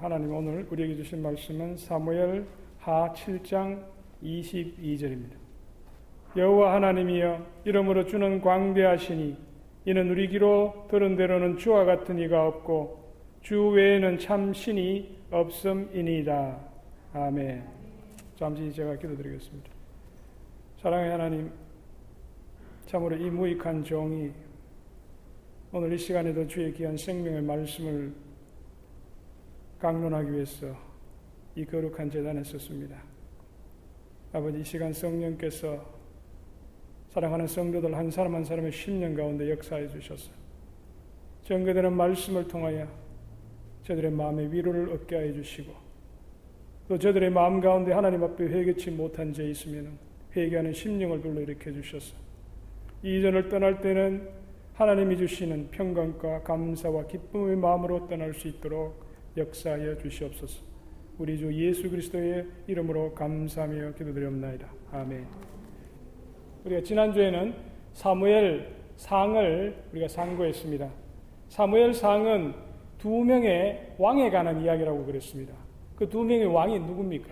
하나님 오늘 우리에게 주신 말씀은 사무엘 하 7장 22절입니다. 여호와 하나님이여 이름으로 주는 광대하시니 이는 우리 귀로 들은 대로는 주와 같은 이가 없고 주 외에는 참 신이 없음이니이다. 아멘. 잠시 제가 기도드리겠습니다. 사랑의 하나님, 참으로 이 무익한 종이 오늘 이 시간에도 주의 귀한 생명의 말씀을 강론하기 위해서 이 거룩한 재단에 섰습니다. 아버지 이 시간 성령께서 사랑하는 성도들 한 사람 한 사람의 심령 가운데 역사해 주셔서 전개되는 말씀을 통하여 저들의 마음에 위로를 얻게 해 주시고 또 저들의 마음 가운데 하나님 앞에 회개치 못한 죄 있으면 회개하는 심령을 불러일으켜 주셔서 이전을 떠날 때는 하나님이 주시는 평강과 감사와 기쁨의 마음으로 떠날 수 있도록 역사하여 주시옵소서. 우리 주 예수 그리스도의 이름으로 감사하며 기도드리옵나이다. 아멘. 우리가 지난주에는 사무엘 상을 우리가 상고했습니다. 사무엘 상은 두 명의 왕에 관한 이야기라고 그랬습니다. 그 두 명의 왕이 누굽니까?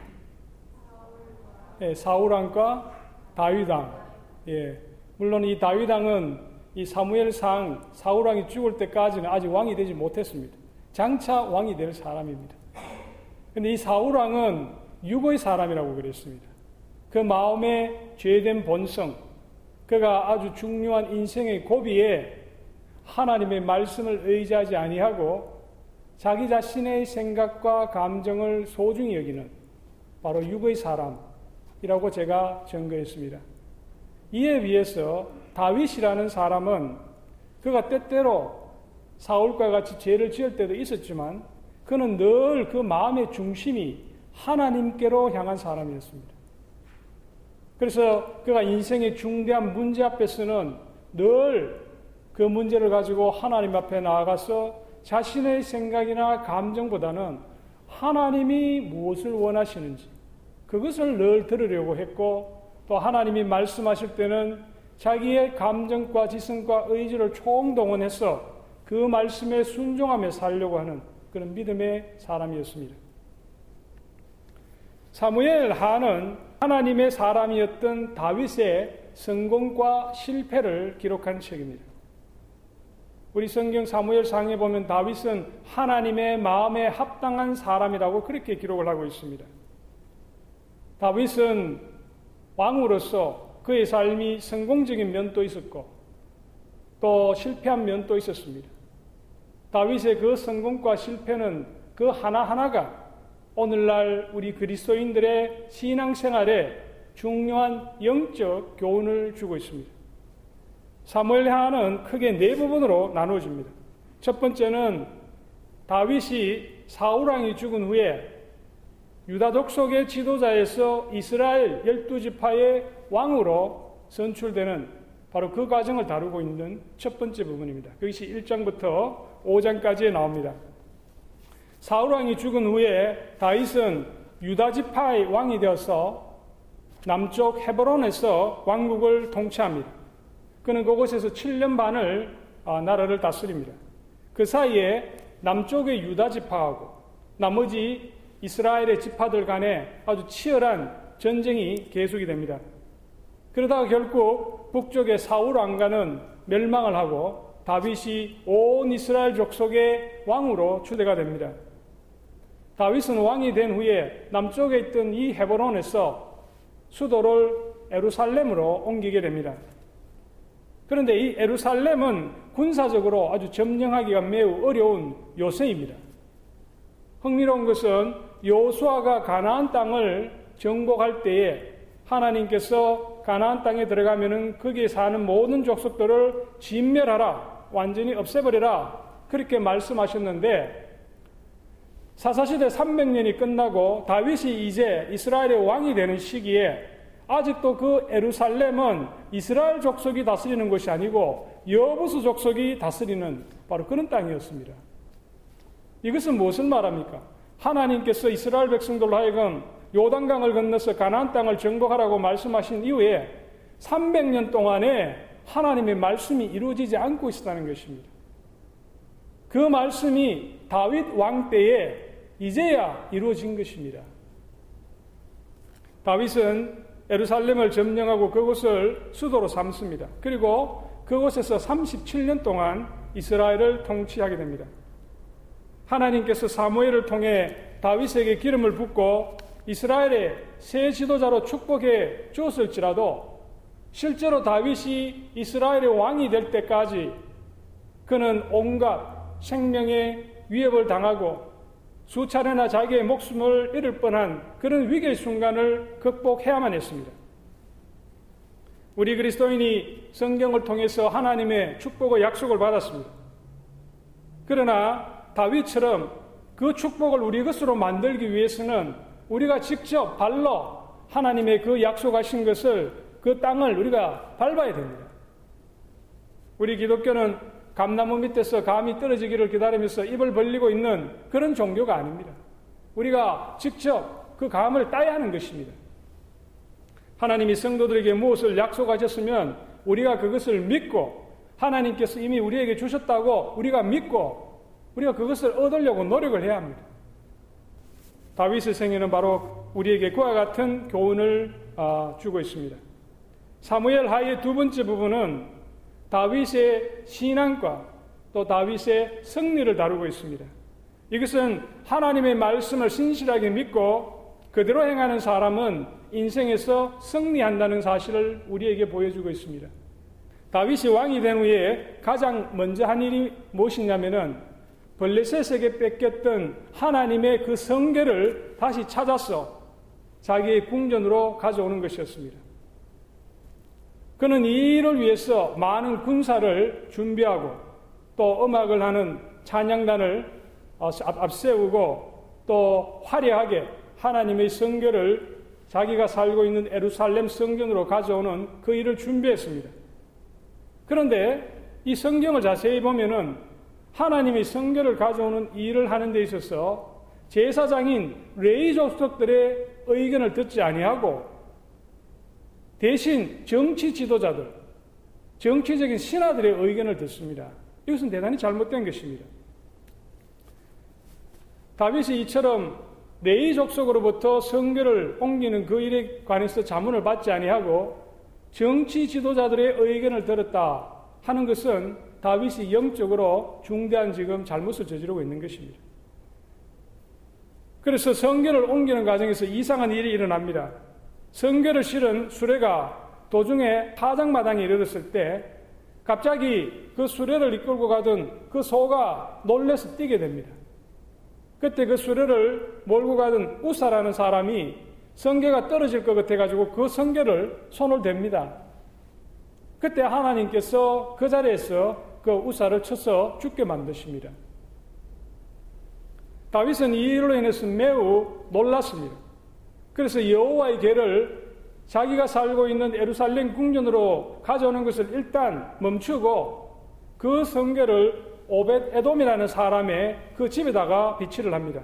예, 사울왕과 다윗왕. 예, 물론 이 다윗왕은 이 사무엘 상 사울왕이 죽을 때까지는 아직 왕이 되지 못했습니다. 장차 왕이 될 사람입니다. 근데 이 사울 왕은 육의 사람이라고 그랬습니다. 그 마음의 죄된 본성, 그가 아주 중요한 인생의 고비에 하나님의 말씀을 의지하지 아니하고 자기 자신의 생각과 감정을 소중히 여기는 바로 육의 사람이라고 제가 증거했습니다. 이에 비해서 다윗이라는 사람은 그가 때때로 사울과 같이 죄를 지을 때도 있었지만 그는 늘 그 마음의 중심이 하나님께로 향한 사람이었습니다. 그래서 그가 인생의 중대한 문제 앞에서는 늘 그 문제를 가지고 하나님 앞에 나아가서 자신의 생각이나 감정보다는 하나님이 무엇을 원하시는지 그것을 늘 들으려고 했고 또 하나님이 말씀하실 때는 자기의 감정과 지성과 의지를 총동원해서 그 말씀에 순종하며 살려고 하는 그런 믿음의 사람이었습니다. 사무엘 하는 하나님의 사람이었던 다윗의 성공과 실패를 기록한 책입니다. 우리 성경 사무엘 상에 보면 다윗은 하나님의 마음에 합당한 사람이라고 그렇게 기록을 하고 있습니다. 다윗은 왕으로서 그의 삶이 성공적인 면도 있었고 또 실패한 면도 있었습니다. 다윗의 그 성공과 실패는 그 하나하나가 오늘날 우리 그리스도인들의 신앙생활에 중요한 영적 교훈을 주고 있습니다. 사무엘 하는 크게 네 부분으로 나누어집니다. 첫 번째는 다윗이 사울왕이 죽은 후에 유다 족 속의 지도자에서 이스라엘 열두 지파의 왕으로 선출되는 바로 그 과정을 다루고 있는 첫 번째 부분입니다. 그것이 1장부터 5장까지에 나옵니다. 사울왕이 죽은 후에 다윗은 유다 지파의 왕이 되어서 남쪽 헤브론에서 왕국을 통치합니다. 그는 그곳에서 7년 반을 아, 나라를 다스립니다. 그 사이에 남쪽의 유다 지파하고 나머지 이스라엘의 지파들 간에 아주 치열한 전쟁이 계속이 됩니다. 그러다가 결국 북쪽의 사울 왕가는 멸망을 하고 다윗이 온 이스라엘 족속의 왕으로 추대가 됩니다. 다윗은 왕이 된 후에 남쪽에 있던 이 헤브론에서 수도를 에루살렘으로 옮기게 됩니다. 그런데 이 에루살렘은 군사적으로 아주 점령하기가 매우 어려운 요새입니다. 흥미로운 것은 요수아가 가나안 땅을 정복할 때에 하나님께서 가나안 땅에 들어가면은 거기에 사는 모든 족속들을 진멸하라 완전히 없애버려라. 그렇게 말씀하셨는데 사사시대 300년이 끝나고 다윗이 이제 이스라엘의 왕이 되는 시기에 아직도 그 에루살렘은 이스라엘 족속이 다스리는 것이 아니고 여부수 족속이 다스리는 바로 그런 땅이었습니다. 이것은 무엇을 말합니까? 하나님께서 이스라엘 백성들로 하여금 요단강을 건너서 가나안 땅을 정복하라고 말씀하신 이후에 300년 동안에 하나님의 말씀이 이루어지지 않고 있었다는 것입니다. 그 말씀이 다윗 왕 때에 이제야 이루어진 것입니다. 다윗은 에루살렘을 점령하고 그곳을 수도로 삼습니다. 그리고 그곳에서 37년 동안 이스라엘을 통치하게 됩니다. 하나님께서 사무엘을 통해 다윗에게 기름을 붓고 이스라엘의 새 지도자로 축복해 주었을지라도 실제로 다윗이 이스라엘의 왕이 될 때까지 그는 온갖 생명의 위협을 당하고 수차례나 자기의 목숨을 잃을 뻔한 그런 위기의 순간을 극복해야만 했습니다. 우리 그리스도인이 성경을 통해서 하나님의 축복의 약속을 받았습니다. 그러나 다윗처럼 그 축복을 우리 것으로 만들기 위해서는 우리가 직접 발로 하나님의 그 약속하신 것을 그 땅을 우리가 밟아야 됩니다. 우리 기독교는 감나무 밑에서 감이 떨어지기를 기다리면서 입을 벌리고 있는 그런 종교가 아닙니다. 우리가 직접 그 감을 따야 하는 것입니다. 하나님이 성도들에게 무엇을 약속하셨으면 우리가 그것을 믿고 하나님께서 이미 우리에게 주셨다고 우리가 믿고 우리가 그것을 얻으려고 노력을 해야 합니다. 다윗의 생애는 바로 우리에게 그와 같은 교훈을 아, 주고 있습니다. 사무엘 하의 두 번째 부분은 다윗의 신앙과 또 다윗의 승리를 다루고 있습니다. 이것은 하나님의 말씀을 신실하게 믿고 그대로 행하는 사람은 인생에서 승리한다는 사실을 우리에게 보여주고 있습니다. 다윗이 왕이 된 후에 가장 먼저 한 일이 무엇이냐면은 벌레셋에게 뺏겼던 하나님의 그 성계를 다시 찾아서 자기의 궁전으로 가져오는 것이었습니다. 그는 이 일을 위해서 많은 군사를 준비하고 또 음악을 하는 찬양단을 어, 앞세우고 또 화려하게 하나님의 성결을 자기가 살고 있는 에루살렘 성전으로 가져오는 그 일을 준비했습니다. 그런데 이 성경을 자세히 보면은 하나님의 성결을 가져오는 일을 하는 데 있어서 제사장인 레이 족속들의 의견을 듣지 아니하고 대신 정치 지도자들, 정치적인 신하들의 의견을 듣습니다. 이것은 대단히 잘못된 것입니다. 다윗이 이처럼 레이 족속으로부터 성결을 옮기는 그 일에 관해서 자문을 받지 아니하고 정치 지도자들의 의견을 들었다 하는 것은 다윗이 영적으로 중대한 지금 잘못을 저지르고 있는 것입니다. 그래서 성결을 옮기는 과정에서 이상한 일이 일어납니다. 성결을 실은 수레가 도중에 타작마당에 이르렀을 때 갑자기 그 수레를 이끌고 가던 그 소가 놀래서 뛰게 됩니다. 그때 그 수레를 몰고 가던 우사라는 사람이 성계가 떨어질 것 같아가지고 그 성계를 손을 댑니다. 그때 하나님께서 그 자리에서 그 우사를 쳐서 죽게 만드십니다. 다윗은 이 일로 인해서 매우 놀랐습니다. 그래서 여호와의 계를 자기가 살고 있는 에루살렘 궁전으로 가져오는 것을 일단 멈추고 그 성계를 오벳 에돔이라는 사람의 그 집에다가 비치를 합니다.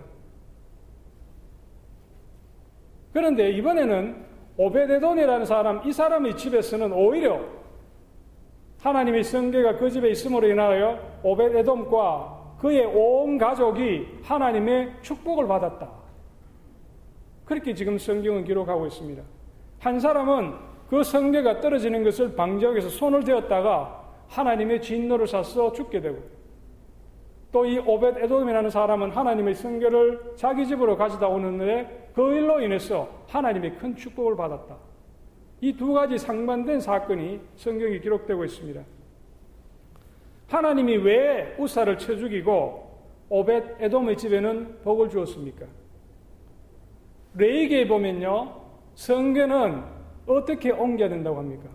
그런데 이번에는 오벳 에돔이라는 사람, 이 사람의 집에서는 오히려 하나님의 성계가 그 집에 있음으로 인하여 오벳 에돔과 그의 온 가족이 하나님의 축복을 받았다. 그렇게 지금 성경은 기록하고 있습니다. 한 사람은 그 성계가 떨어지는 것을 방지하기 위해서 손을 대었다가 하나님의 진노를 샀어 죽게 되고 또 이 오벳 에돔이라는 사람은 하나님의 성계를 자기 집으로 가져다 오는데 그 일로 인해서 하나님의 큰 축복을 받았다. 이 두 가지 상반된 사건이 성경에 기록되고 있습니다. 하나님이 왜 우사를 쳐 죽이고 오벳 에돔의 집에는 복을 주었습니까? 레이기에 보면요, 성경은 어떻게 옮겨야 된다고 합니까?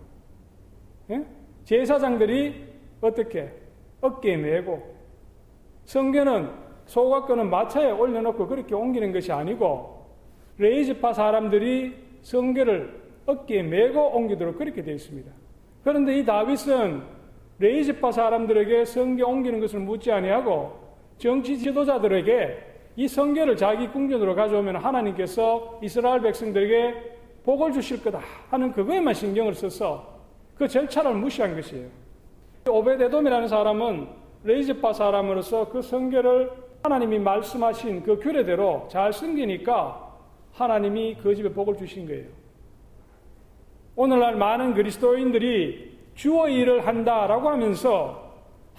예? 제사장들이 어떻게 어깨에 메고 성경은 소각권은 마차에 올려놓고 그렇게 옮기는 것이 아니고 레위지파 사람들이 성궤를 어깨에 메고 옮기도록 그렇게 되어 있습니다. 그런데 이 다윗은 레위지파 사람들에게 성궤 옮기는 것을 묻지 아니하고 정치 지도자들에게 이 성궤를 자기 궁전으로 가져오면 하나님께서 이스라엘 백성들에게 복을 주실 거다 하는 그거에만 신경을 써서 그 절차를 무시한 것이에요. 오베데돔이라는 사람은 레위지파 사람으로서 그 성궤를 하나님이 말씀하신 그 규례대로 잘 숨기니까 하나님이 그 집에 복을 주신 거예요. 오늘날 많은 그리스도인들이 주어 일을 한다라고 하면서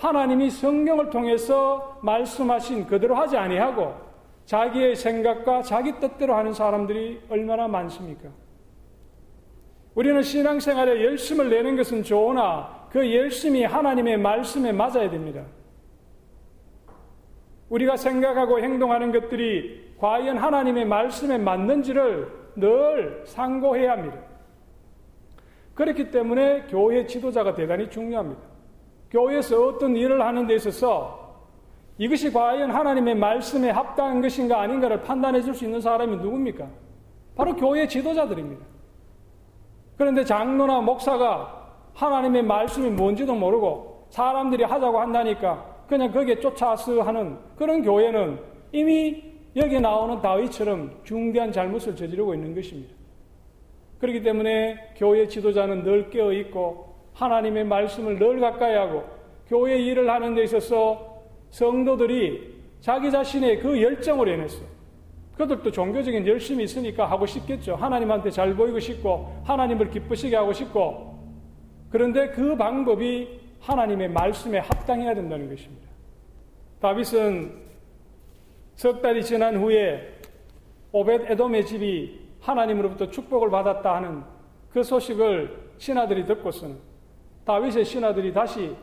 하나님이 성경을 통해서 말씀하신 그대로 하지 아니하고 자기의 생각과 자기 뜻대로 하는 사람들이 얼마나 많습니까? 우리는 신앙생활에 열심을 내는 것은 좋으나 그 열심이 하나님의 말씀에 맞아야 됩니다. 우리가 생각하고 행동하는 것들이 과연 하나님의 말씀에 맞는지를 늘 상고해야 합니다. 그렇기 때문에 교회 지도자가 대단히 중요합니다. 교회에서 어떤 일을 하는 데 있어서 이것이 과연 하나님의 말씀에 합당한 것인가 아닌가를 판단해 줄 수 있는 사람이 누굽니까? 바로 교회 지도자들입니다. 그런데 장로나 목사가 하나님의 말씀이 뭔지도 모르고 사람들이 하자고 한다니까 그냥 거기에 쫓아서 하는 그런 교회는 이미 여기 나오는 다윗처럼 중대한 잘못을 저지르고 있는 것입니다. 그렇기 때문에 교회 지도자는 늘 깨어 있고 하나님의 말씀을 늘 가까이 하고 교회 일을 하는 데 있어서 성도들이 자기 자신의 그 열정으로 인해서 그들도 종교적인 열심이 있으니까 하고 싶겠죠. 하나님한테 잘 보이고 싶고, 하나님을 기쁘시게 하고 싶고, 그런데 그 방법이 하나님의 말씀에 합당해야 된다는 것입니다. 다윗은 석 달이 지난 후에 오벳 에돔의 집이 하나님으로부터 축복을 받았다 하는 그 소식을 신하들이 듣고서는 다윗의 신하들이 다시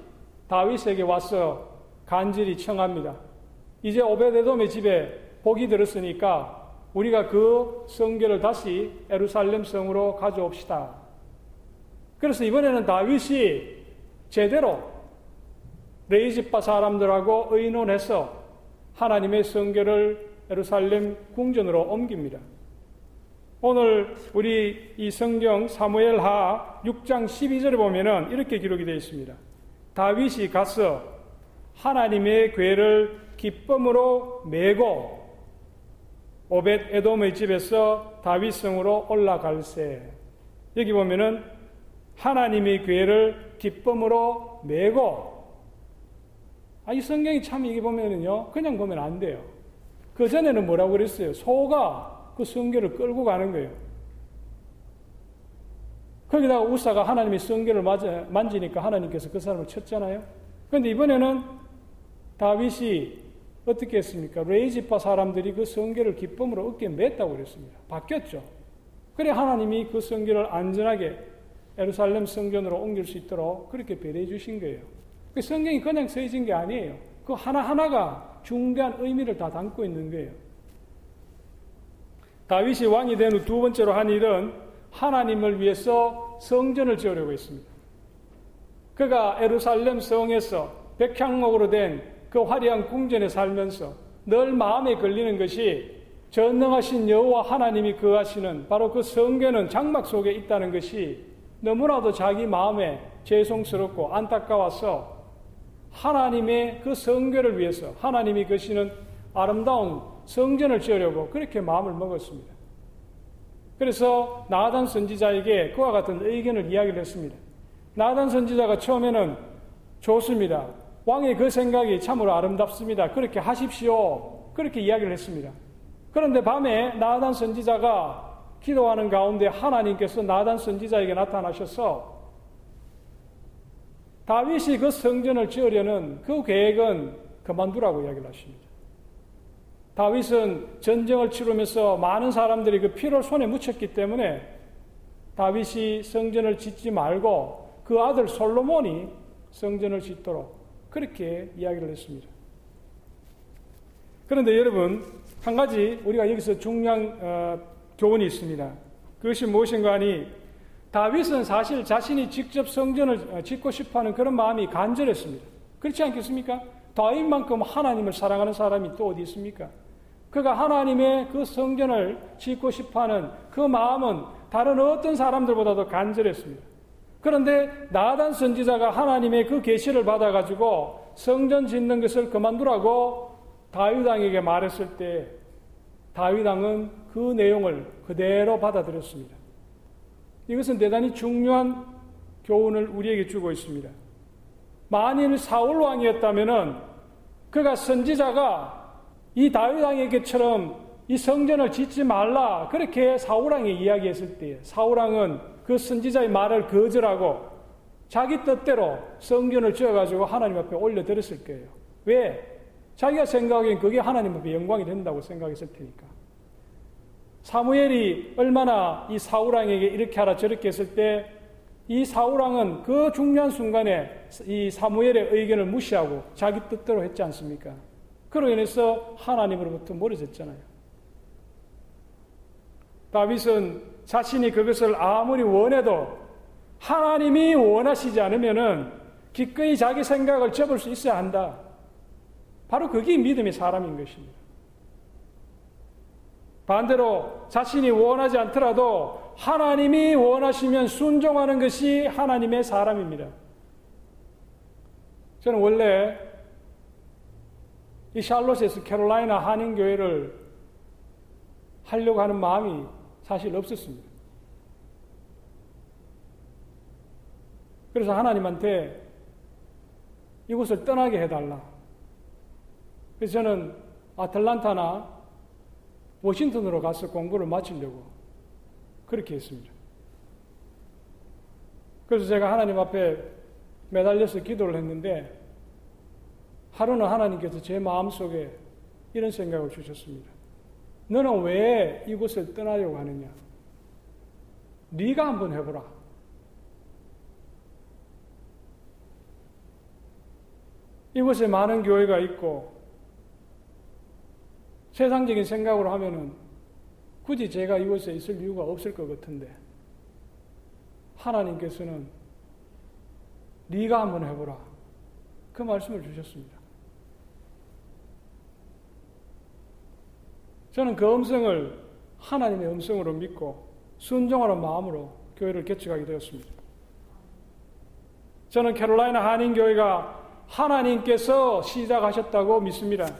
다윗에게 와서 간절히 청합니다. 이제 오벳 에돔의 집에 복이 들었으니까 우리가 그 성결을 다시 에루살렘 성으로 가져옵시다. 그래서 이번에는 다윗이 제대로 레이지파 사람들하고 의논해서 하나님의 성결을 에루살렘 궁전으로 옮깁니다. 오늘 우리 이 성경 사무엘하 6장 12절에 보면은 이렇게 기록이 되어 있습니다. 다윗이 가서 하나님의 괴를 기쁨으로 메고 오벳 에돔의 집에서 다윗성으로 올라갈세. 여기 보면은 하나님의 교회를 기쁨으로 메고 아, 이 성경이 참 이게 보면은요, 그냥 보면 안 돼요. 그 전에는 뭐라고 그랬어요? 소가 그 성결을 끌고 가는 거예요. 거기다가 우사가 하나님의 성결을 만지니까 하나님께서 그 사람을 쳤잖아요. 그런데 이번에는 다윗이 어떻게 했습니까? 레이지파 사람들이 그 성결을 기쁨으로 어깨에 맸다고 그랬습니다. 바뀌었죠. 그래 하나님이 그 성결을 안전하게 에루살렘 성전으로 옮길 수 있도록 그렇게 배려해 주신 거예요. 그 성경이 그냥 써진 게 아니에요. 그 하나하나가 중대한 의미를 다 담고 있는 거예요. 다윗이 왕이 된 후 두 번째로 한 일은 하나님을 위해서 성전을 지으려고 했습니다. 그가 에루살렘 성에서 백향목으로 된 그 화려한 궁전에 살면서 늘 마음에 걸리는 것이 전능하신 여호와 하나님이 거하시는 바로 그 성전은 장막 속에 있다는 것이 너무나도 자기 마음에 죄송스럽고 안타까워서 하나님의 그 성결을 위해서 하나님이 거시는 아름다운 성전을 지으려고 그렇게 마음을 먹었습니다. 그래서 나단 선지자에게 그와 같은 의견을 이야기를 했습니다. 나단 선지자가 처음에는 좋습니다. 왕의 그 생각이 참으로 아름답습니다. 그렇게 하십시오. 그렇게 이야기를 했습니다. 그런데 밤에 나단 선지자가 기도하는 가운데 하나님께서 나단 선지자에게 나타나셔서 다윗이 그 성전을 지으려는 그 계획은 그만두라고 이야기를 하십니다. 다윗은 전쟁을 치르면서 많은 사람들이 그 피를 손에 묻혔기 때문에 다윗이 성전을 짓지 말고 그 아들 솔로몬이 성전을 짓도록 그렇게 이야기를 했습니다. 그런데 여러분, 한 가지 우리가 여기서 중요한 어, 교훈이 있습니다. 그것이 무엇인가 하니, 다윗은 사실 자신이 직접 성전을 어, 짓고 싶어 하는 그런 마음이 간절했습니다. 그렇지 않겠습니까? 다윗만큼 하나님을 사랑하는 사람이 또 어디 있습니까? 그가 하나님의 그 성전을 짓고 싶어 하는 그 마음은 다른 어떤 사람들보다도 간절했습니다. 그런데 나단 선지자가 하나님의 그 계시를 받아가지고 성전 짓는 것을 그만두라고 다윗 왕에게 말했을 때 다윗 왕은 그 내용을 그대로 받아들였습니다. 이것은 대단히 중요한 교훈을 우리에게 주고 있습니다. 만일 사울 왕이었다면은 그가 선지자가 이 다윗 왕에게처럼 이 성전을 짓지 말라 그렇게 사울왕이 이야기했을 때 사울왕은 그 선지자의 말을 거절하고 자기 뜻대로 성전을 지어가지고 하나님 앞에 올려드렸을 거예요. 왜? 자기가 생각하기엔 그게 하나님 앞에 영광이 된다고 생각했을 테니까. 사무엘이 얼마나 이 사울왕에게 이렇게 하라 저렇게 했을 때 이 사울왕은 그 중요한 순간에 이 사무엘의 의견을 무시하고 자기 뜻대로 했지 않습니까? 그로 인해서 하나님으로부터 멀어졌잖아요. 다윗은 자신이 그것을 아무리 원해도 하나님이 원하시지 않으면은 기꺼이 자기 생각을 접을 수 있어야 한다. 바로 그게 믿음의 사람인 것입니다. 반대로 자신이 원하지 않더라도 하나님이 원하시면 순종하는 것이 하나님의 사람입니다. 저는 원래 이 샬롯에서 캐롤라이나 한인교회를 하려고 하는 마음이 사실 없었습니다. 그래서 하나님한테 이곳을 떠나게 해달라. 그래서 저는 아틀란타나 워싱턴으로 가서 공부를 마치려고 그렇게 했습니다. 그래서 제가 하나님 앞에 매달려서 기도를 했는데 하루는 하나님께서 제 마음속에 이런 생각을 주셨습니다. 너는 왜 이곳을 떠나려고 하느냐? 네가 한번 해보라. 이곳에 많은 교회가 있고 세상적인 생각으로 하면은 굳이 제가 이곳에 있을 이유가 없을 것 같은데 하나님께서는 네가 한번 해보라 그 말씀을 주셨습니다. 저는 그 음성을 하나님의 음성으로 믿고 순종하는 마음으로 교회를 개척하게 되었습니다. 저는 캐롤라이나 한인교회가 하나님께서 시작하셨다고 믿습니다.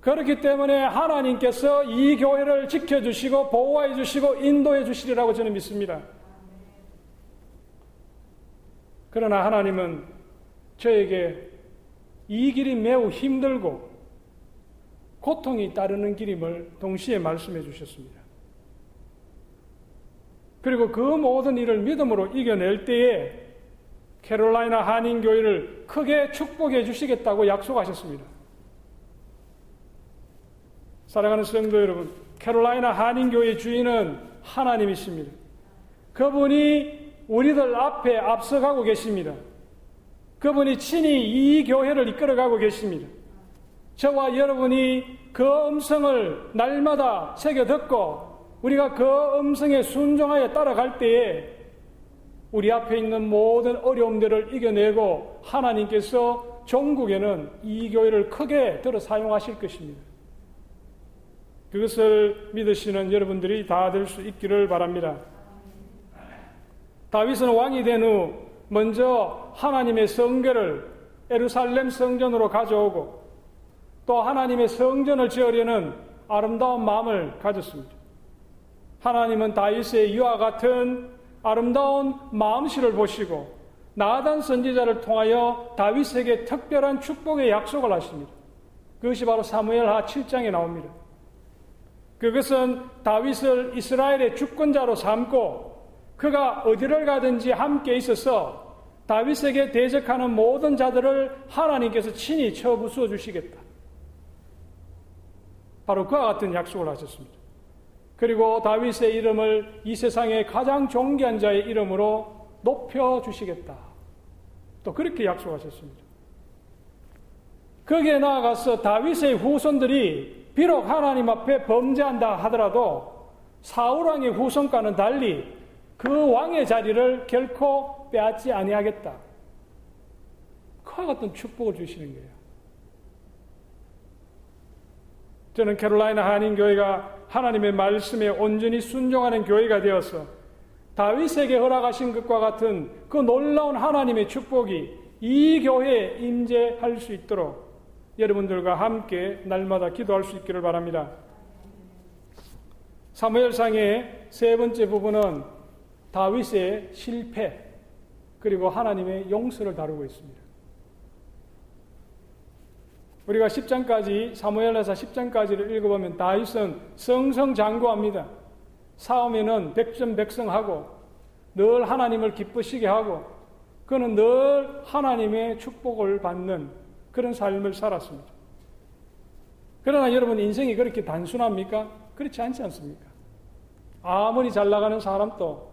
그렇기 때문에 하나님께서 이 교회를 지켜주시고 보호해 주시고 인도해 주시리라고 저는 믿습니다. 그러나 하나님은 저에게 이 길이 매우 힘들고 고통이 따르는 길임을 동시에 말씀해 주셨습니다. 그리고 그 모든 일을 믿음으로 이겨낼 때에 캐롤라이나 한인교회를 크게 축복해 주시겠다고 약속하셨습니다. 사랑하는 성도 여러분, 캐롤라이나 한인교회 주인은 하나님이십니다. 그분이 우리들 앞에 앞서가고 계십니다. 그분이 친히 이 교회를 이끌어가고 계십니다. 저와 여러분이 그 음성을 날마다 새겨 듣고 우리가 그 음성에 순종하여 따라갈 때에 우리 앞에 있는 모든 어려움들을 이겨내고 하나님께서 종국에는 이 교회를 크게 들어 사용하실 것입니다. 그것을 믿으시는 여러분들이 다 될 수 있기를 바랍니다. 다윗은 왕이 된 후 먼저 하나님의 성결을 에루살렘 성전으로 가져오고 또 하나님의 성전을 지으려는 아름다운 마음을 가졌습니다. 하나님은 다윗의 이와 같은 아름다운 마음씨를 보시고 나단 선지자를 통하여 다윗에게 특별한 축복의 약속을 하십니다. 그것이 바로 사무엘하 7장에 나옵니다. 그것은 다윗을 이스라엘의 주권자로 삼고 그가 어디를 가든지 함께 있어서 다윗에게 대적하는 모든 자들을 하나님께서 친히 쳐부수어 주시겠다. 바로 그와 같은 약속을 하셨습니다. 그리고 다윗의 이름을 이 세상의 가장 존귀한 자의 이름으로 높여 주시겠다. 또 그렇게 약속하셨습니다. 거기에 나아가서 다윗의 후손들이 비록 하나님 앞에 범죄한다 하더라도 사울왕의 후손과는 달리 그 왕의 자리를 결코 빼앗지 아니하겠다. 그와 같은 축복을 주시는 거예요. 저는 캐롤라이나 한인교회가 하나님의 말씀에 온전히 순종하는 교회가 되어서 다윗에게 허락하신 것과 같은 그 놀라운 하나님의 축복이 이 교회에 임재할 수 있도록 여러분들과 함께 날마다 기도할 수 있기를 바랍니다. 사무엘상의 세 번째 부분은 다윗의 실패 그리고 하나님의 용서를 다루고 있습니다. 우리가 10장까지 사무엘하서 10장까지를 읽어보면 다윗은 성성장구합니다. 싸우면은 백전백승하고 늘 하나님을 기쁘시게 하고 그는 늘 하나님의 축복을 받는 그런 삶을 살았습니다. 그러나 여러분 인생이 그렇게 단순합니까? 그렇지 않지 않습니까? 아무리 잘 나가는 사람도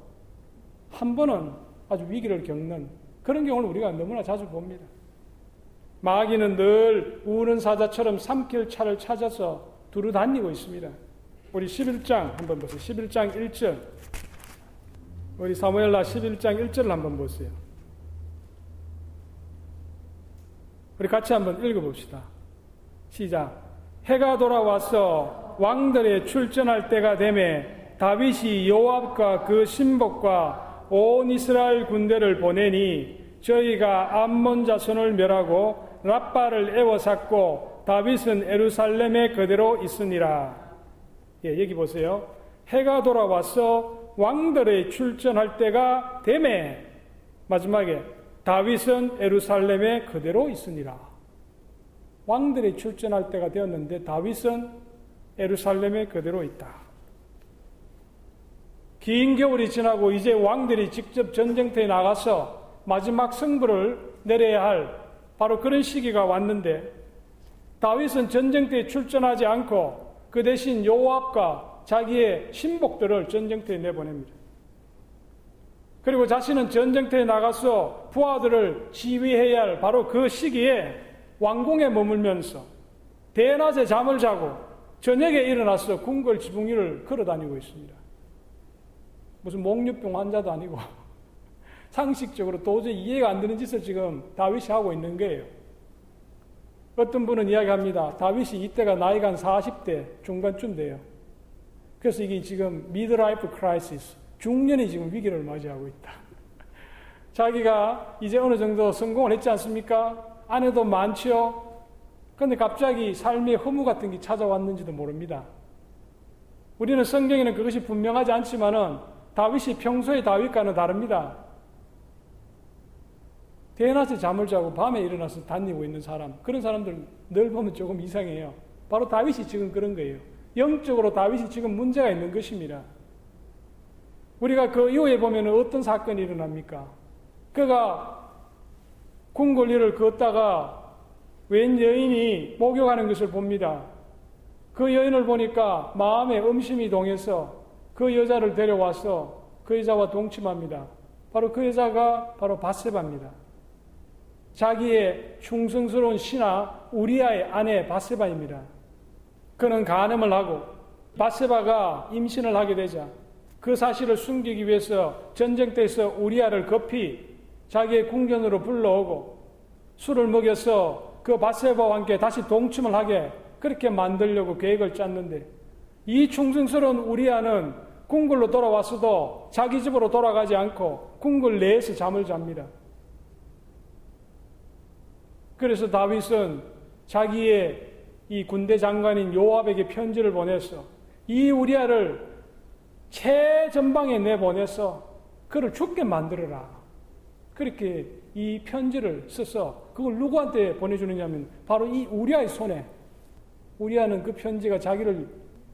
한 번은 아주 위기를 겪는 그런 경우를 우리가 너무나 자주 봅니다. 마귀는 늘 우는 사자처럼 삼킬 차를 찾아서 두루 다니고 있습니다. 우리 11장 한번 보세요. 11장 1절. 우리 사무엘라 11장 1절을 한번 보세요. 우리 같이 한번 읽어봅시다. 시작. 해가 돌아와서 왕들의 출전할 때가 되매 다윗이 요압과 그 신복과 온 이스라엘 군대를 보내니 저희가 암몬 자손을 멸하고 라빠를 애워쌌고 다윗은 에루살렘에 그대로 있으니라. 예, 여기 보세요. 해가 돌아와서 왕들의 출전할 때가 되매 마지막에 다윗은 에루살렘에 그대로 있으니라. 왕들이 출전할 때가 되었는데 다윗은 에루살렘에 그대로 있다. 긴 겨울이 지나고 이제 왕들이 직접 전쟁터에 나가서 마지막 승부를 내려야 할 바로 그런 시기가 왔는데 다윗은 전쟁터에 출전하지 않고 그 대신 요압과 자기의 신복들을 전쟁 터에 내보냅니다. 그리고 자신은 전쟁터에 나가서 부하들을 지휘해야 할 바로 그 시기에 왕궁에 머물면서 대낮에 잠을 자고 저녁에 일어나서 궁궐 지붕 위를 걸어 다니고 있습니다. 무슨 목류병 환자도 아니고 상식적으로 도저히 이해가 안 되는 짓을 지금 다윗이 하고 있는 거예요. 어떤 분은 이야기합니다. 다윗이 이때가 나이가 한 40대 중반쯤 돼요. 그래서 이게 지금 midlife crisis, 중년이 지금 위기를 맞이하고 있다. 자기가 이제 어느 정도 성공을 했지 않습니까? 아내도 많지요. 그런데 갑자기 삶의 허무 같은 게 찾아왔는지도 모릅니다. 우리는 성경에는 그것이 분명하지 않지만은 다윗이 평소의 다윗과는 다릅니다. 대낮에 잠을 자고 밤에 일어나서 다니고 있는 사람, 그런 사람들 늘 보면 조금 이상해요. 바로 다윗이 지금 그런 거예요. 영적으로 다윗이 지금 문제가 있는 것입니다. 우리가 그 이후에 보면 어떤 사건이 일어납니까? 그가 궁궐리를 걷다가 웬 여인이 목욕하는 것을 봅니다. 그 여인을 보니까 마음에 음심이 동해서 그 여자를 데려와서 그 여자와 동침합니다. 바로 그 여자가 바로 바세바입니다. 자기의 충성스러운 신하 우리아의 아내 바세바입니다. 그는 간음을 하고 바세바가 임신을 하게 되자 그 사실을 숨기기 위해서 전쟁터에서 우리아를 급히 자기의 궁전으로 불러오고 술을 먹여서 그 바세바와 함께 다시 동침을 하게 그렇게 만들려고 계획을 짰는데 이 충성스러운 우리아는 궁궐로 돌아왔어도 자기 집으로 돌아가지 않고 궁궐 내에서 잠을 잡니다. 그래서 다윗은 자기의 이 군대 장관인 요압에게 편지를 보내서 이 우리아를 최전방에 내보내서 그를 죽게 만들어라. 그렇게 이 편지를 써서 그걸 누구한테 보내주느냐면 바로 이 우리아의 손에 우리아는 그 편지가 자기를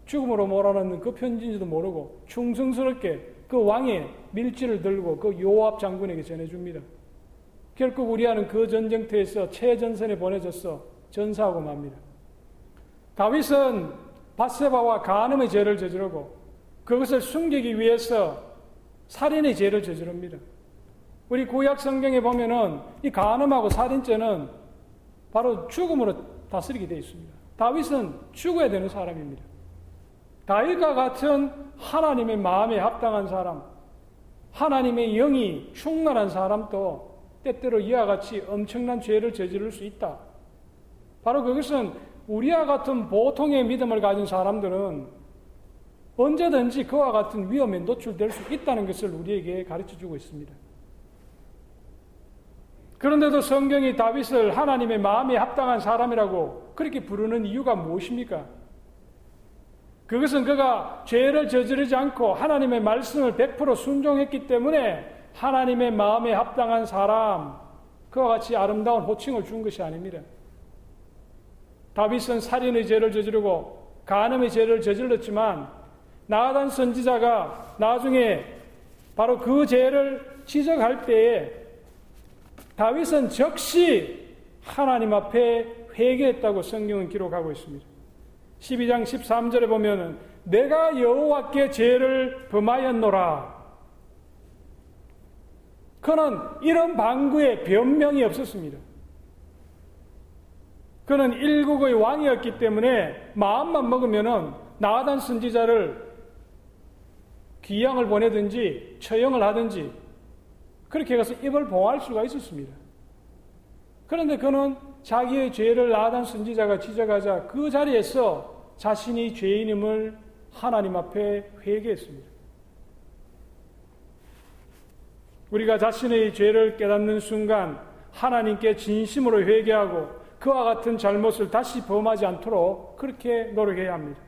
죽음으로 몰아넣는 그 편지인지도 모르고 충성스럽게 그 왕의 밀지를 들고 그 요압 장군에게 전해줍니다. 결국 우리아는 그 전쟁터에서 최전선에 보내져서 전사하고 맙니다. 다윗은 바세바와 간음의 죄를 저지르고 그것을 숨기기 위해서 살인의 죄를 저지릅니다. 우리 구약 성경에 보면은 이 간음하고 살인죄는 바로 죽음으로 다스리게 되어 있습니다. 다윗은 죽어야 되는 사람입니다. 다윗과 같은 하나님의 마음에 합당한 사람, 하나님의 영이 충만한 사람도 때때로 이와 같이 엄청난 죄를 저지를 수 있다. 바로 그것은 우리와 같은 보통의 믿음을 가진 사람들은 언제든지 그와 같은 위험에 노출될 수 있다는 것을 우리에게 가르쳐 주고 있습니다. 그런데도 성경이 다윗을 하나님의 마음에 합당한 사람이라고 그렇게 부르는 이유가 무엇입니까? 그것은 그가 죄를 저지르지 않고 하나님의 말씀을 100% 순종했기 때문에 하나님의 마음에 합당한 사람, 그와 같이 아름다운 호칭을 준 것이 아닙니다. 다윗은 살인의 죄를 저지르고 간음의 죄를 저질렀지만 나단 선지자가 나중에 바로 그 죄를 지적할 때에 다윗은 즉시 하나님 앞에 회개했다고 성경은 기록하고 있습니다. 12장 13절에 보면은 내가 여호와께 죄를 범하였노라. 그는 이런 방구에 변명이 없었습니다. 그는 일국의 왕이었기 때문에 마음만 먹으면은 나단 선지자를 귀양을 보내든지 처형을 하든지 그렇게 가서 입을 봉할 수가 있었습니다. 그런데 그는 자기의 죄를 나단 선지자가 지적하자 그 자리에서 자신이 죄인임을 하나님 앞에 회개했습니다. 우리가 자신의 죄를 깨닫는 순간 하나님께 진심으로 회개하고 그와 같은 잘못을 다시 범하지 않도록 그렇게 노력해야 합니다.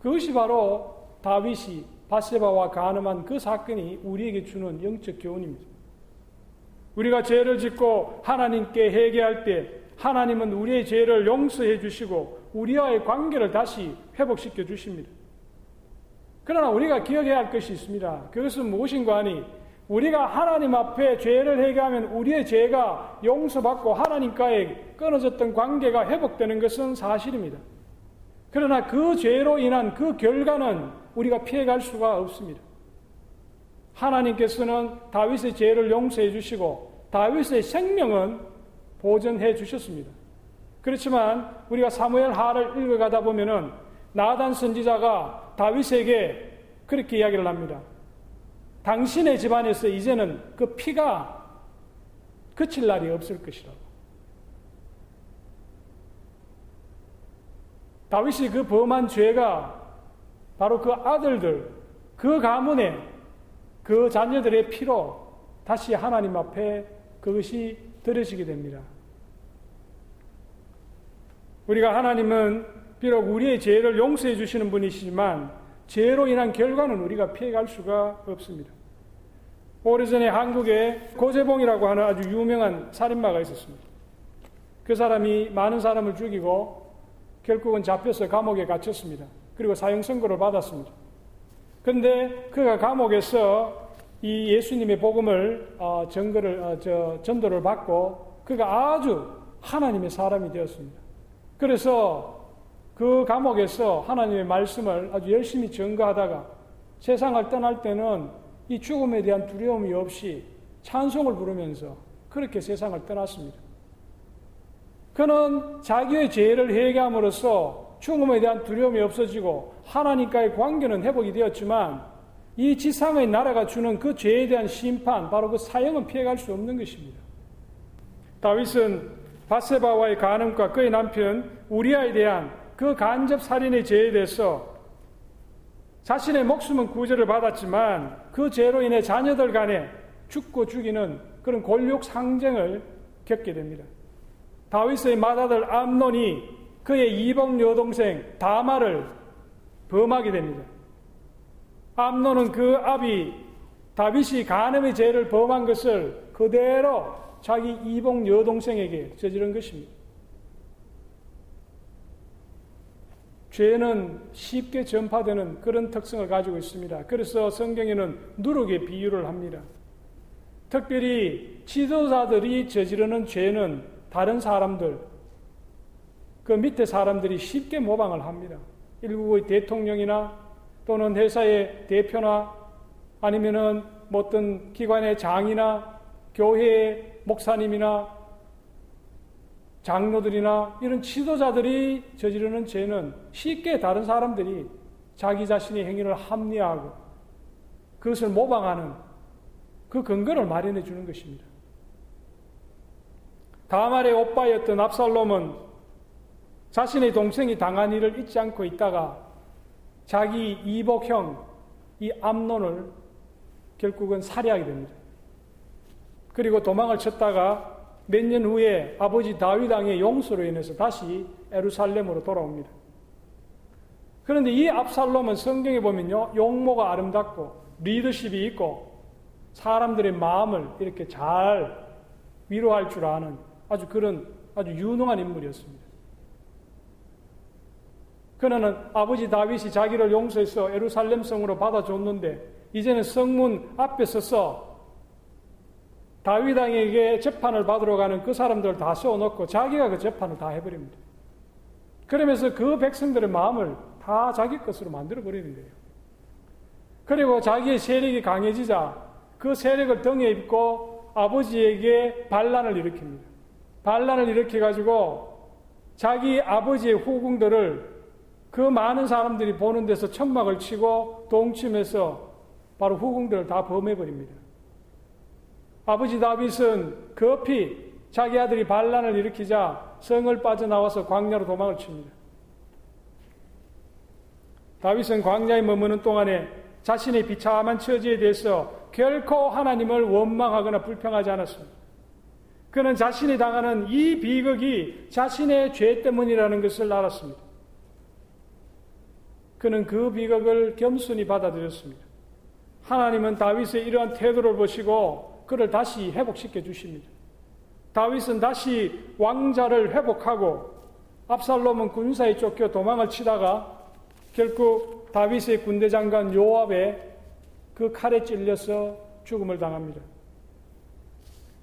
그것이 바로 다윗이 바세바와 가늠한 그 사건이 우리에게 주는 영적 교훈입니다. 우리가 죄를 짓고 하나님께 회개할 때 하나님은 우리의 죄를 용서해 주시고 우리와의 관계를 다시 회복시켜 주십니다. 그러나 우리가 기억해야 할 것이 있습니다. 그것은 무엇인가 하니 우리가 하나님 앞에 죄를 회개하면 우리의 죄가 용서받고 하나님과의 끊어졌던 관계가 회복되는 것은 사실입니다. 그러나 그 죄로 인한 그 결과는 우리가 피해갈 수가 없습니다. 하나님께서는 다윗의 죄를 용서해 주시고 다윗의 생명은 보존해 주셨습니다. 그렇지만 우리가 사무엘 하를 읽어가다 보면은 나단 선지자가 다윗에게 그렇게 이야기를 합니다. 당신의 집안에서 이제는 그 피가 그칠 날이 없을 것이라고. 다윗이 그 범한 죄가 바로 그 아들들, 그 가문에 그 자녀들의 피로 다시 하나님 앞에 그것이 드려지게 됩니다. 우리가 하나님은 비록 우리의 죄를 용서해 주시는 분이시지만 죄로 인한 결과는 우리가 피해갈 수가 없습니다. 오래전에 한국에 고재봉이라고 하는 아주 유명한 살인마가 있었습니다. 그 사람이 많은 사람을 죽이고 결국은 잡혀서 감옥에 갇혔습니다. 그리고 사형 선고를 받았습니다. 그런데 그가 감옥에서 이 예수님의 복음을 어, 전거를 어, 저, 전도를 받고 그가 아주 하나님의 사람이 되었습니다. 그래서 그 감옥에서 하나님의 말씀을 아주 열심히 전거하다가 세상을 떠날 때는 이 죽음에 대한 두려움이 없이 찬송을 부르면서 그렇게 세상을 떠났습니다. 그는 자기의 죄를 회개함으로써 죽음에 대한 두려움이 없어지고 하나님과의 관계는 회복이 되었지만 이 지상의 나라가 주는 그 죄에 대한 심판, 바로 그 사형은 피해갈 수 없는 것입니다. 다윗은 바세바와의 간음과 그의 남편 우리아에 대한 그 간접 살인의 죄에 대해서 자신의 목숨은 구제를 받았지만 그 죄로 인해 자녀들 간에 죽고 죽이는 그런 권력 상쟁을 겪게 됩니다. 다윗의 맏아들 암논이 그의 이복 여동생 다마를 범하게 됩니다. 암논은 그 아비 다윗이 간음의 죄를 범한 것을 그대로 자기 이복 여동생에게 저지른 것입니다. 죄는 쉽게 전파되는 그런 특성을 가지고 있습니다. 그래서 성경에는 누룩의 비유를 합니다. 특별히 지도자들이 저지르는 죄는 다른 사람들, 그 밑에 사람들이 쉽게 모방을 합니다. 일국의 대통령이나 또는 회사의 대표나 아니면은 뭐 어떤 기관의 장이나 교회의 목사님이나 장로들이나 이런 지도자들이 저지르는 죄는 쉽게 다른 사람들이 자기 자신의 행위를 합리화하고 그것을 모방하는 그 근거를 마련해 주는 것입니다. 다말의 오빠였던 압살롬은 자신의 동생이 당한 일을 잊지 않고 있다가 자기 이복형 이 암론을 결국은 살해하게 됩니다. 그리고 도망을 쳤다가 몇 년 후에 아버지 다윗 왕의 용서로 인해서 다시 에루살렘으로 돌아옵니다. 그런데 이 압살롬은 성경에 보면요, 용모가 아름답고 리더십이 있고 사람들의 마음을 이렇게 잘 위로할 줄 아는 아주 그런 아주 유능한 인물이었습니다. 그는 아버지 다윗이 자기를 용서해서 에루살렘 성으로 받아줬는데 이제는 성문 앞에 서서 다윗 왕에게 재판을 받으러 가는 그 사람들을 다 세워놓고 자기가 그 재판을 다 해버립니다. 그러면서 그 백성들의 마음을 다 자기 것으로 만들어 버리는 거예요. 그리고 자기의 세력이 강해지자 그 세력을 등에 입고 아버지에게 반란을 일으킵니다. 반란을 일으켜 가지고 자기 아버지의 후궁들을 그 많은 사람들이 보는 데서 천막을 치고 동침해서 바로 후궁들을 다 범해 버립니다. 아버지 다윗은 급히 자기 아들이 반란을 일으키자 성을 빠져나와서 광야로 도망을 칩니다. 다윗은 광야에 머무는 동안에 자신의 비참한 처지에 대해서 결코 하나님을 원망하거나 불평하지 않았습니다. 그는 자신이 당하는 이 비극이 자신의 죄 때문이라는 것을 알았습니다. 그는 그 비극을 겸손히 받아들였습니다. 하나님은 다윗의 이러한 태도를 보시고 그를 다시 회복시켜 주십니다. 다윗은 다시 왕자를 회복하고 압살롬은 군사에 쫓겨 도망을 치다가 결국 다윗의 군대 장관 요압의 그 칼에 찔려서 죽음을 당합니다.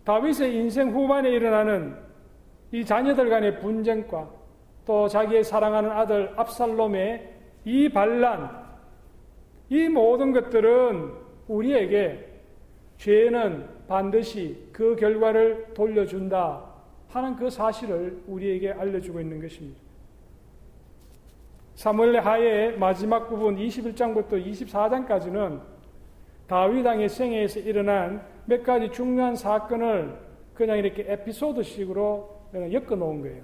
다윗의 인생 후반에 일어나는 이 자녀들 간의 분쟁과 또 자기의 사랑하는 아들 압살롬의 이 반란, 이 모든 것들은 우리에게 죄는 반드시 그 결과를 돌려준다 하는 그 사실을 우리에게 알려주고 있는 것입니다. 사무엘 하의 마지막 부분 21장부터 24장까지는 다윗 왕의 생애에서 일어난 몇 가지 중요한 사건을 그냥 이렇게 에피소드식으로 엮어 놓은 거예요.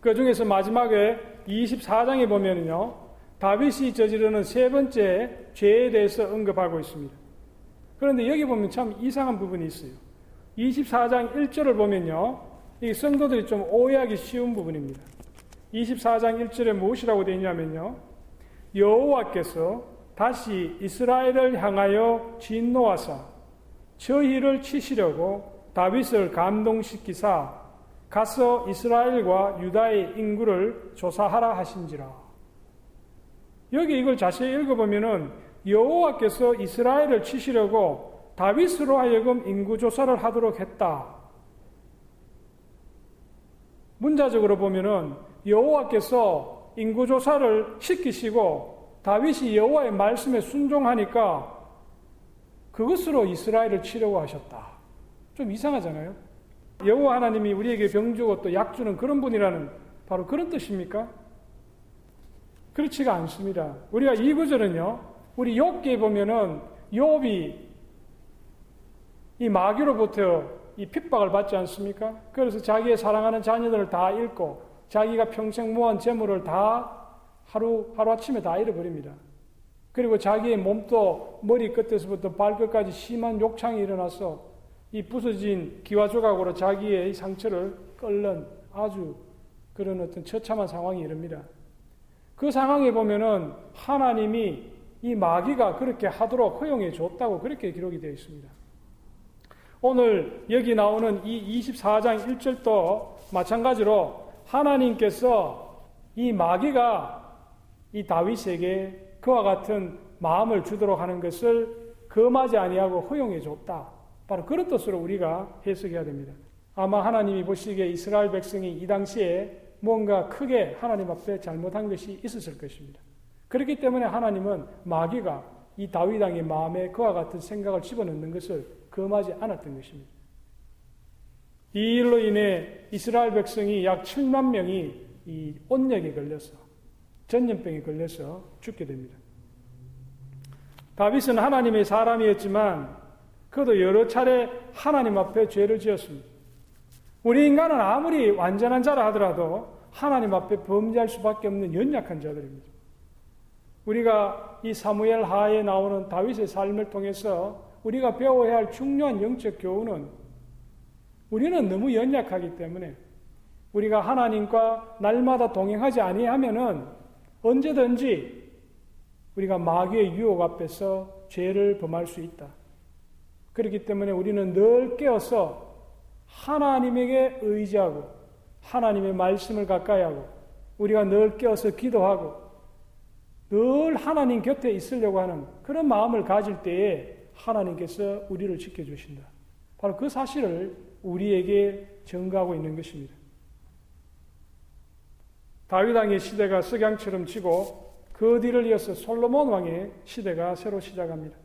그 중에서 마지막에 24장에 보면요. 다윗이 저지르는 세 번째 죄에 대해서 언급하고 있습니다. 그런데 여기 보면 참 이상한 부분이 있어요. 24장 1절을 보면요. 이 성도들이 좀 오해하기 쉬운 부분입니다. 24장 1절에 무엇이라고 되어 있냐면요. 여호와께서 다시 이스라엘을 향하여 진노하사 저희를 치시려고 다윗을 감동시키사 가서 이스라엘과 유다의 인구를 조사하라 하신지라. 여기 이걸 자세히 읽어보면은 여호와께서 이스라엘을 치시려고 다윗으로 하여금 인구 조사를 하도록 했다. 문자적으로 보면은 여호와께서 인구 조사를 시키시고 다윗이 여호와의 말씀에 순종하니까 그것으로 이스라엘을 치려고 하셨다. 좀 이상하잖아요. 여호와 하나님이 우리에게 병 주고 또 약 주는 그런 분이라는 바로 그런 뜻입니까? 그렇지가 않습니다. 우리가 이 구절은요. 우리 욥기에 보면은 욥이 이 마귀로부터 이 핍박을 받지 않습니까? 그래서 자기의 사랑하는 자녀들을 다 잃고 자기가 평생 모은 재물을 다 하루 하루 아침에 다 잃어버립니다. 그리고 자기의 몸도 머리 끝에서부터 발끝까지 심한 욕창이 일어나서 이 부서진 기와 조각으로 자기의 상처를 끓는 아주 그런 어떤 처참한 상황이 이릅니다. 그 상황에 보면은 하나님이 이 마귀가 그렇게 하도록 허용해 줬다고 그렇게 기록이 되어 있습니다. 오늘 여기 나오는 이 24장 1절도 마찬가지로 하나님께서 이 마귀가 이 다윗에게 그와 같은 마음을 주도록 하는 것을 금하지 아니하고 허용해 줬다. 바로 그런 뜻으로 우리가 해석해야 됩니다. 아마 하나님이 보시기에 이스라엘 백성이 이 당시에 뭔가 크게 하나님 앞에 잘못한 것이 있었을 것입니다. 그렇기 때문에 하나님은 마귀가 이 다윗 왕의 마음에 그와 같은 생각을 집어넣는 것을 금하지 않았던 것입니다. 이 일로 인해 이스라엘 백성이 약 7만 명이 이 온역에 걸려서 전염병에 걸려서 죽게 됩니다. 다윗은 하나님의 사람이었지만 그도 여러 차례 하나님 앞에 죄를 지었습니다. 우리 인간은 아무리 완전한 자라 하더라도 하나님 앞에 범죄할 수밖에 없는 연약한 자들입니다. 우리가 이 사무엘 하에 나오는 다윗의 삶을 통해서 우리가 배워야 할 중요한 영적 교훈은 우리는 너무 연약하기 때문에 우리가 하나님과 날마다 동행하지 아니하면은 언제든지 우리가 마귀의 유혹 앞에서 죄를 범할 수 있다. 그렇기 때문에 우리는 늘 깨어서 하나님에게 의지하고 하나님의 말씀을 가까이 하고 우리가 늘 깨어서 기도하고 늘 하나님 곁에 있으려고 하는 그런 마음을 가질 때에 하나님께서 우리를 지켜주신다. 바로 그 사실을 우리에게 증가하고 있는 것입니다. 다윗 왕의 시대가 석양처럼 지고 그 뒤를 이어서 솔로몬 왕의 시대가 새로 시작합니다.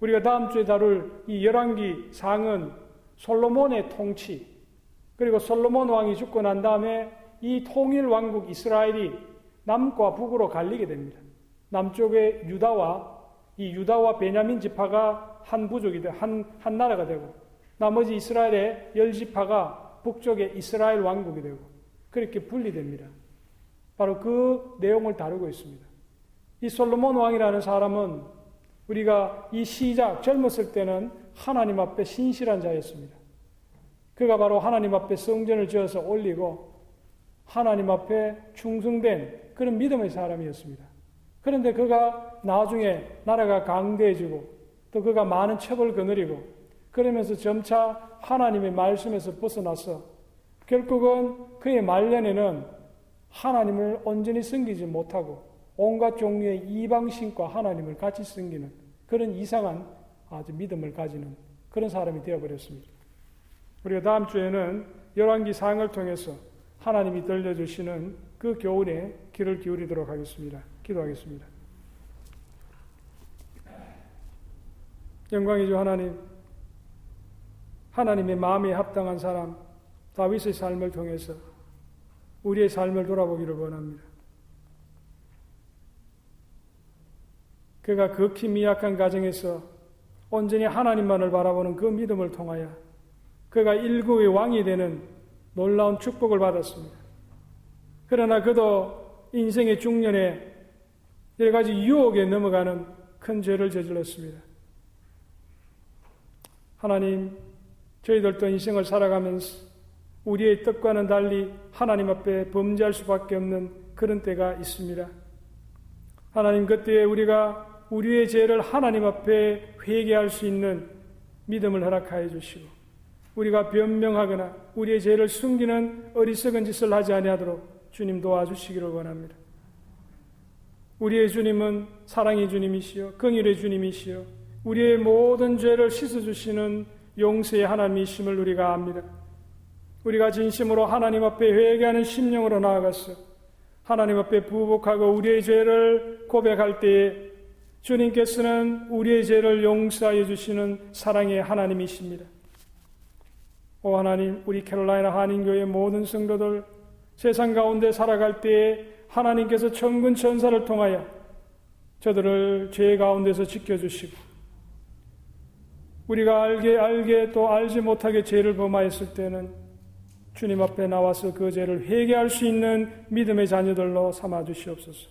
우리가 다음 주에 다룰 이 열왕기 상은 솔로몬의 통치 그리고 솔로몬 왕이 죽고 난 다음에 이 통일 왕국 이스라엘이 남과 북으로 갈리게 됩니다. 남쪽의 유다와 이 유다와 베냐민 지파가 한 부족이 돼, 한, 한 나라가 되고, 나머지 이스라엘의 열 지파가 북쪽의 이스라엘 왕국이 되고, 그렇게 분리됩니다. 바로 그 내용을 다루고 있습니다. 이 솔로몬 왕이라는 사람은 우리가 이 시작, 젊었을 때는 하나님 앞에 신실한 자였습니다. 그가 바로 하나님 앞에 성전을 지어서 올리고, 하나님 앞에 충성된 그런 믿음의 사람이었습니다. 그런데 그가 나중에 나라가 강대해지고 또 그가 많은 첩을 거느리고 그러면서 점차 하나님의 말씀에서 벗어나서 결국은 그의 말년에는 하나님을 온전히 섬기지 못하고 온갖 종류의 이방신과 하나님을 같이 섬기는 그런 이상한 아주 믿음을 가지는 그런 사람이 되어버렸습니다. 우리가 다음 주에는 열왕기 상을 통해서 하나님이 들려주시는 그 교훈에 귀를 기울이도록 하겠습니다. 기도하겠습니다. 영광이죠 하나님. 하나님의 마음에 합당한 사람 다윗의 삶을 통해서 우리의 삶을 돌아보기를 원합니다. 그가 극히 미약한 가정에서 온전히 하나님만을 바라보는 그 믿음을 통하여 그가 일구의 왕이 되는 놀라운 축복을 받았습니다. 그러나 그도 인생의 중년에 여러 가지 유혹에 넘어가는 큰 죄를 저질렀습니다. 하나님, 저희들도 인생을 살아가면서 우리의 뜻과는 달리 하나님 앞에 범죄할 수밖에 없는 그런 때가 있습니다. 하나님 그때에 우리가 우리의 죄를 하나님 앞에 회개할 수 있는 믿음을 허락하여 주시고 우리가 변명하거나 우리의 죄를 숨기는 어리석은 짓을 하지 아니하도록 주님 도와주시기를 원합니다. 우리의 주님은 사랑의 주님이시요 긍휼의 주님이시요 우리의 모든 죄를 씻어 주시는 용서의 하나님이심을 우리가 압니다. 우리가 진심으로 하나님 앞에 회개하는 심령으로 나아가서 하나님 앞에 부복하고 우리의 죄를 고백할 때에 주님께서는 우리의 죄를 용서하여 주시는 사랑의 하나님이십니다. 오 하나님, 우리 캐롤라이나 한인교회 모든 성도들 세상 가운데 살아갈 때에 하나님께서 천군 천사를 통하여 저들을 죄 가운데서 지켜주시고 우리가 알게 알게 또 알지 못하게 죄를 범하였을 때는 주님 앞에 나와서 그 죄를 회개할 수 있는 믿음의 자녀들로 삼아 주시옵소서.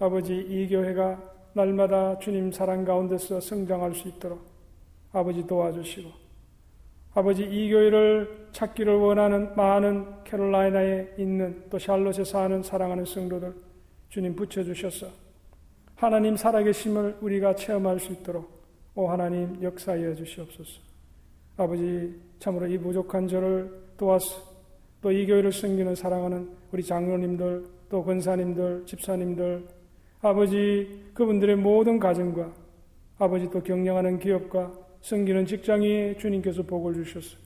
아버지 이 교회가 날마다 주님 사랑 가운데서 성장할 수 있도록 아버지 도와주시고 아버지 이 교회를 찾기를 원하는 많은 캐롤라이나에 있는 또 샬롯에 사는 사랑하는 성도들 주님 붙여주셔서 하나님 살아계심을 우리가 체험할 수 있도록 오 하나님 역사하여 주시옵소서. 아버지 참으로 이 부족한 저를 도와서 또 이 교회를 섬기는 사랑하는 우리 장로님들 또 권사님들 집사님들 아버지 그분들의 모든 가정과 아버지 또 경영하는 기업과 섬기는 직장이 주님께서 복을 주셨어요.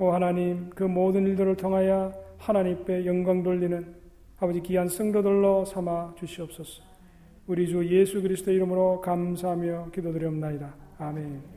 오 하나님 그 모든 일들을 통하여 하나님께 영광 돌리는 아버지 귀한 성도들로 삼아 주시옵소서. 우리 주 예수 그리스도 이름으로 감사하며 기도드리옵나이다. 아멘.